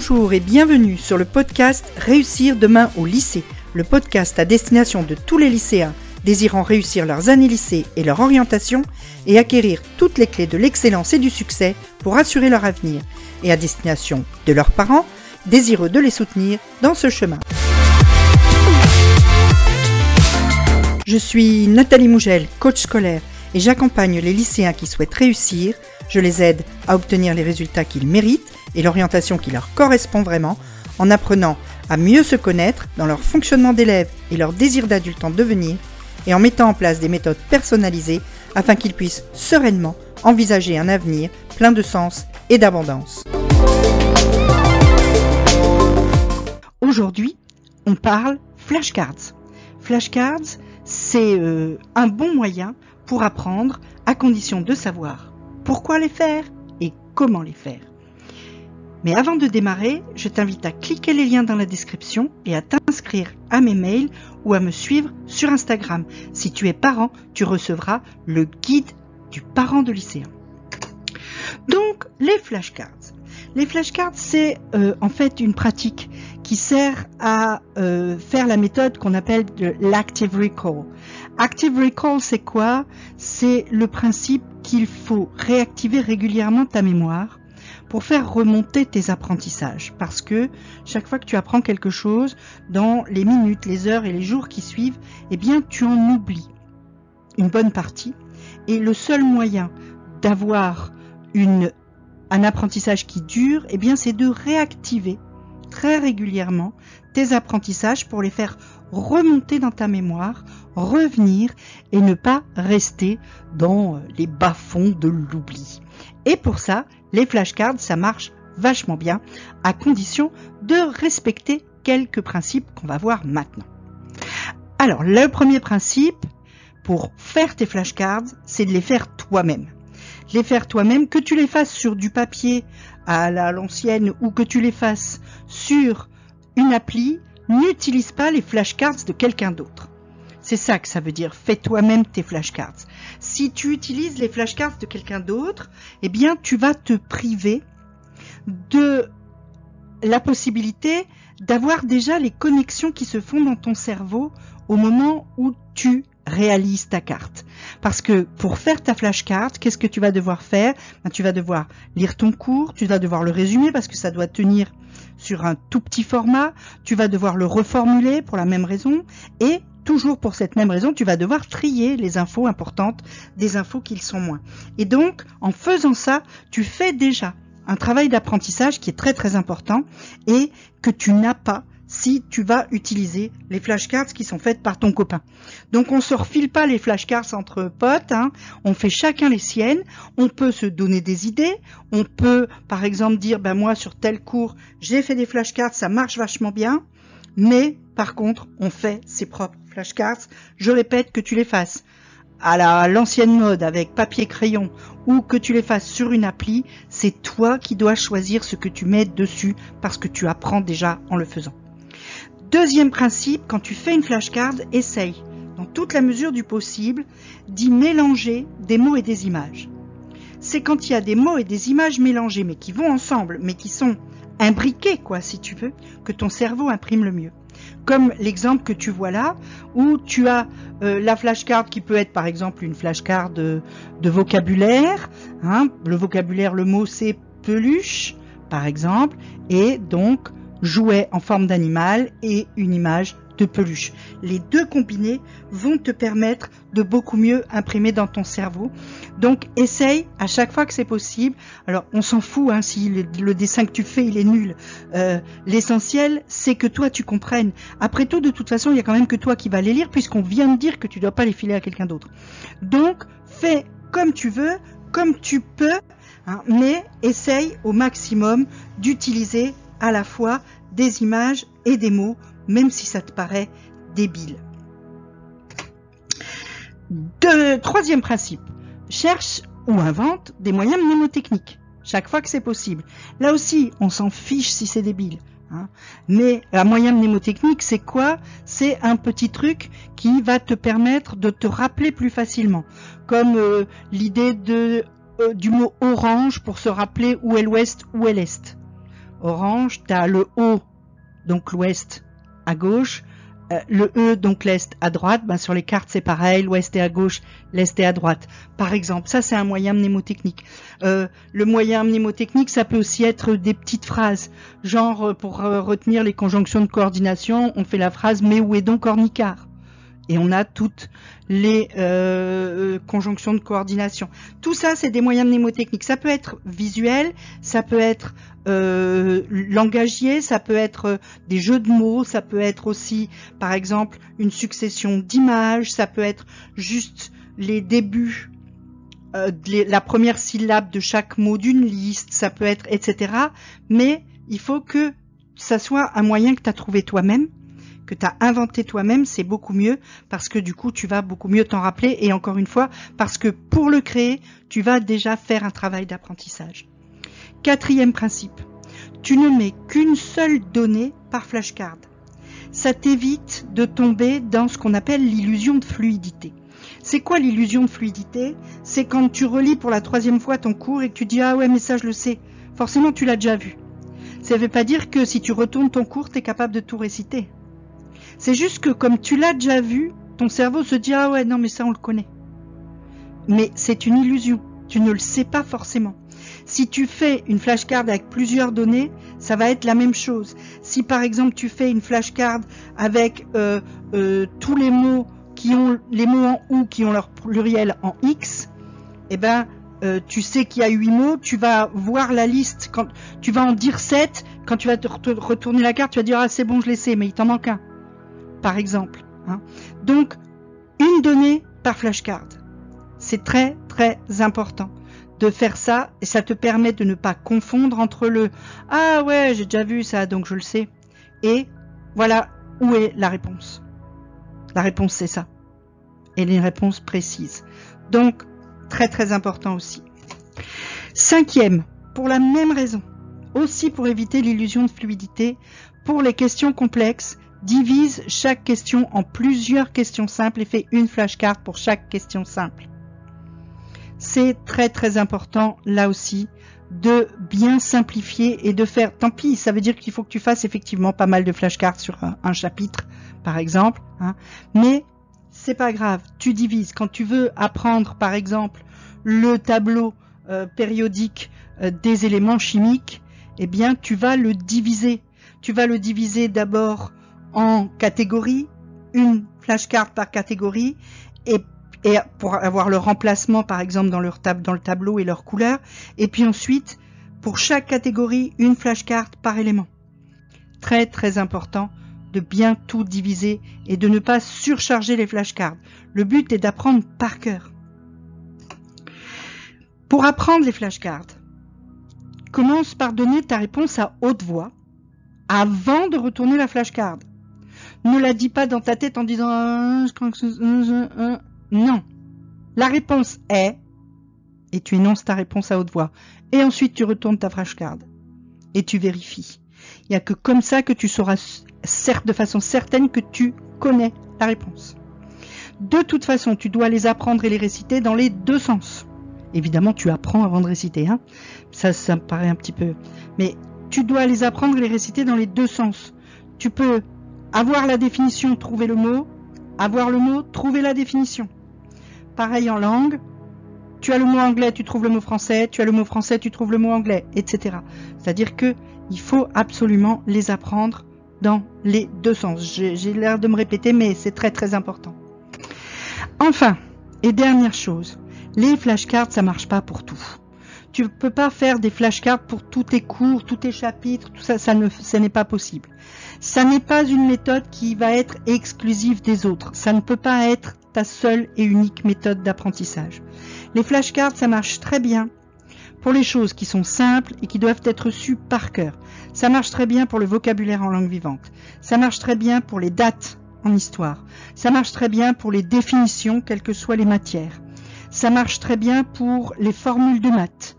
Bonjour et bienvenue sur le podcast Réussir demain au lycée, le podcast à destination de tous les lycéens désirant réussir leurs années lycée et leur orientation et acquérir toutes les clés de l'excellence et du succès pour assurer leur avenir, et à destination de leurs parents désireux de les soutenir dans ce chemin. Je suis Nathalie Mougel, coach scolaire, et j'accompagne les lycéens qui souhaitent réussir. Je les aide à obtenir les résultats qu'ils méritent et l'orientation qui leur correspond vraiment en apprenant à mieux se connaître dans leur fonctionnement d'élève et leur désir d'adulte en devenir et en mettant en place des méthodes personnalisées afin qu'ils puissent sereinement envisager un avenir plein de sens et d'abondance. Aujourd'hui, on parle flashcards. Flashcards, c'est euh, un bon moyen pour apprendre à condition de savoir pourquoi les faire et comment les faire. Mais avant de démarrer, je t'invite à cliquer les liens dans la description et à t'inscrire à mes mails ou à me suivre sur Instagram. Si tu es parent, tu recevras le guide du parent de lycéen. Donc, les flashcards. Les flashcards, c'est euh, en fait une pratique qui sert à euh, faire la méthode qu'on appelle l'active recall. Active recall, c'est quoi? C'est le principe qu'il faut réactiver régulièrement ta mémoire pour faire remonter tes apprentissages. Parce que chaque fois que tu apprends quelque chose, dans les minutes, les heures et les jours qui suivent, eh bien, tu en oublies une bonne partie. Et le seul moyen d'avoir un apprentissage qui dure, eh bien, c'est de réactiver très régulièrement tes apprentissages pour les faire remonter dans ta mémoire, revenir et ne pas rester dans les bas-fonds de l'oubli. Et pour ça, les flashcards, ça marche vachement bien, à condition de respecter quelques principes qu'on va voir maintenant. Alors, le premier principe pour faire tes flashcards, c'est de les faire toi-même. Les faire toi-même, que tu les fasses sur du papier à l'ancienne ou que tu les fasses sur une appli, n'utilise pas les flashcards de quelqu'un d'autre. C'est ça que ça veut dire. Fais toi-même tes flashcards. Si tu utilises les flashcards de quelqu'un d'autre, eh bien, tu vas te priver de la possibilité d'avoir déjà les connexions qui se font dans ton cerveau au moment où tu réalises ta carte. Parce que pour faire ta flashcard, qu'est-ce que tu vas devoir faire? Ben, Tu vas devoir lire ton cours, tu vas devoir le résumer parce que ça doit tenir sur un tout petit format, tu vas devoir le reformuler pour la même raison, et toujours pour cette même raison, tu vas devoir trier les infos importantes des infos qui le sont moins. Et donc, en faisant ça, tu fais déjà un travail d'apprentissage qui est très très important et que tu n'as pas si tu vas utiliser les flashcards qui sont faites par ton copain. Donc on se refile pas les flashcards entre potes, hein. on fait chacun les siennes, on peut se donner des idées, on peut par exemple dire ben moi sur tel cours j'ai fait des flashcards, ça marche vachement bien, mais par contre on fait ses propres flashcards. Je répète que tu les fasses à l'ancienne mode avec papier crayon ou que tu les fasses sur une appli, c'est toi qui dois choisir ce que tu mets dessus parce que tu apprends déjà en le faisant. Deuxième principe, quand tu fais une flashcard, essaye, dans toute la mesure du possible, d'y mélanger des mots et des images. C'est quand il y a des mots et des images mélangés, mais qui vont ensemble, mais qui sont imbriqués, quoi, si tu veux, que ton cerveau imprime le mieux. Comme l'exemple que tu vois là, où tu as euh, la flashcard qui peut être par exemple une flashcard de, vocabulaire. Hein, le vocabulaire, le mot c'est peluche, par exemple, et donc jouet en forme d'animal et une image de peluche. Les deux combinés vont te permettre de beaucoup mieux imprimer dans ton cerveau. Donc essaye à chaque fois que c'est possible. Alors on s'en fout hein, si le, dessin que tu fais il est nul. Euh, l'essentiel c'est que toi tu comprennes. Après tout de toute façon il y a quand même que toi qui vas les lire puisqu'on vient de dire que tu dois pas les filer à quelqu'un d'autre. Donc fais comme tu veux, comme tu peux, hein, mais essaye au maximum d'utiliser à la fois des images et des mots, même si ça te paraît débile. troisième principe, cherche ou invente des moyens mnémotechniques, chaque fois que c'est possible. Là aussi, on s'en fiche si c'est débile. Hein. Mais un moyen mnémotechnique, c'est quoi? C'est un petit truc qui va te permettre de te rappeler plus facilement. Comme euh, l'idée de, euh, du mot orange pour se rappeler où est l'ouest, où est l'est orange, tu as le O, donc l'ouest à gauche, euh, le E, donc l'Est à droite, ben sur les cartes c'est pareil, l'Ouest est à gauche, l'Est est à droite. Par exemple, ça c'est un moyen mnémotechnique. Euh, le moyen mnémotechnique, ça peut aussi être des petites phrases, genre euh, pour retenir les conjonctions de coordination, on fait la phrase mais où est donc Ornicard et on a toutes les euh, euh, conjonctions de coordination. Tout ça, c'est des moyens mnémotechniques. Ça peut être visuel, ça peut être euh, langagier, ça peut être des jeux de mots, ça peut être aussi, par exemple, une succession d'images, ça peut être juste les débuts, la première syllabe de chaque mot d'une liste, ça peut être, etc. Mais il faut que ça soit un moyen que tu as trouvé toi-même que tu as inventé toi-même, c'est beaucoup mieux parce que du coup, tu vas beaucoup mieux t'en rappeler et encore une fois, parce que pour le créer, tu vas déjà faire un travail d'apprentissage. Quatrième principe, tu ne mets qu'une seule donnée par flashcard. Ça t'évite de tomber dans ce qu'on appelle l'illusion de fluidité. C'est quoi l'illusion de fluidité? C'est quand tu relis pour la troisième fois ton cours et que tu dis ah ouais mais ça je le sais. Forcément tu l'as déjà vu. Ça ne veut pas dire que si tu retournes ton cours, tu es capable de tout réciter. C'est juste que comme tu l'as déjà vu, ton cerveau se dit ah ouais non mais ça on le connaît. Mais c'est une illusion. Tu ne le sais pas forcément. Si tu fais une flashcard avec plusieurs données, ça va être la même chose. Si par exemple tu fais une flashcard avec euh, euh, tous les mots qui ont les mots en ou qui ont leur pluriel en x, eh ben euh, tu sais qu'il y a huit mots, tu vas voir la liste quand tu vas en dire 7, quand tu vas te retourner la carte, tu vas dire ah c'est bon je les sais, mais il t'en manque un par exemple. Hein. Donc, une donnée par flashcard. C'est très très important de faire ça et ça te permet de ne pas confondre entre le ah ouais j'ai déjà vu ça donc je le sais et voilà où est la réponse. La réponse c'est ça et les réponses précises. Donc très très important aussi. Cinquième, pour la même raison, aussi pour éviter l'illusion de fluidité, pour les questions complexes, divise chaque question en plusieurs questions simples et fait une flashcard pour chaque question simple. C'est très très important là aussi de bien simplifier et de faire. Tant pis, ça veut dire qu'il faut que tu fasses effectivement pas mal de flashcards sur un, chapitre, par exemple. Hein. Mais c'est pas grave. Tu divises. Quand tu veux apprendre, par exemple, le tableau euh, périodique euh, des éléments chimiques, eh bien, tu vas le diviser. Tu vas le diviser d'abord en catégories, une flashcard par catégorie, et, pour avoir le remplacement par exemple dans, leur dans le tableau et leur couleur, et puis ensuite pour chaque catégorie une flashcard par élément. Très très important de bien tout diviser et de ne pas surcharger les flashcards. Le but est d'apprendre par cœur. Pour apprendre les flashcards, commence par donner ta réponse à haute voix avant de retourner la flashcard. Ne la dis pas dans ta tête en disant euh, euh, euh, non. La réponse est et tu énonces ta réponse à haute voix. Et ensuite tu retournes ta flashcard et tu vérifies. Il n'y a que comme ça que tu sauras certes de façon certaine que tu connais la réponse. De toute façon, tu dois les apprendre et les réciter dans les deux sens. Évidemment, tu apprends avant de réciter. Hein ça, ça me paraît un petit peu. Mais tu dois les apprendre et les réciter dans les deux sens. Tu peux avoir la définition, trouver le mot. Avoir le mot, trouver la définition. Pareil en langue. Tu as le mot anglais, tu trouves le mot français. Tu as le mot français, tu trouves le mot anglais, etc. C'est-à-dire que il faut absolument les apprendre dans les deux sens. J'ai l'air de me répéter, mais c'est très très important. Enfin, et dernière chose, les flashcards, ça marche pas pour tout. Tu ne peux pas faire des flashcards pour tous tes cours, tous tes chapitres, tout ça, ça ne, ce n'est pas possible. Ça n'est pas une méthode qui va être exclusive des autres. Ça ne peut pas être ta seule et unique méthode d'apprentissage. Les flashcards, ça marche très bien pour les choses qui sont simples et qui doivent être sues par cœur. Ça marche très bien pour le vocabulaire en langue vivante. Ça marche très bien pour les dates en histoire. Ça marche très bien pour les définitions, quelles que soient les matières. Ça marche très bien pour les formules de maths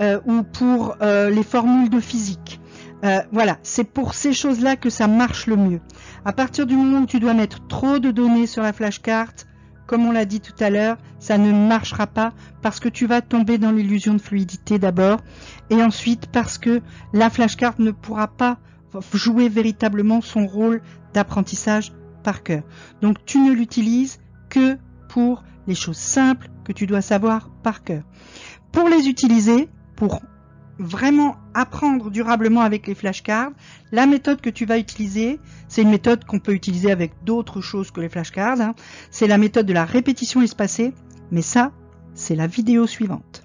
euh, ou pour euh, les formules de physique. Euh, voilà, c'est pour ces choses-là que ça marche le mieux. À partir du moment où tu dois mettre trop de données sur la flashcard, comme on l'a dit tout à l'heure, ça ne marchera pas parce que tu vas tomber dans l'illusion de fluidité d'abord et ensuite parce que la flashcard ne pourra pas jouer véritablement son rôle d'apprentissage par cœur. Donc tu ne l'utilises que pour les choses simples que tu dois savoir par cœur. Pour les utiliser, pour vraiment apprendre durablement avec les flashcards, la méthode que tu vas utiliser, c'est une méthode qu'on peut utiliser avec d'autres choses que les flashcards. Hein. C'est la méthode de la répétition espacée, mais ça, c'est la vidéo suivante.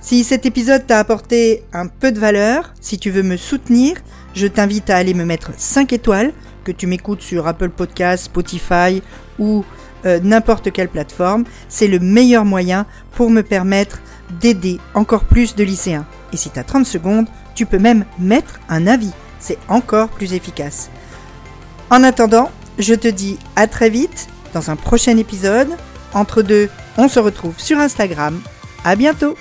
Si cet épisode t'a apporté un peu de valeur, si tu veux me soutenir, je t'invite à aller me mettre 5 étoiles, que tu m'écoutes sur Apple Podcasts, Spotify ou euh, n'importe quelle plateforme. C'est le meilleur moyen pour me permettre d'aider encore plus de lycéens. Et si tu as 30 secondes, tu peux même mettre un avis. C'est encore plus efficace. En attendant, je te dis à très vite dans un prochain épisode. Entre deux, on se retrouve sur Instagram. À bientôt!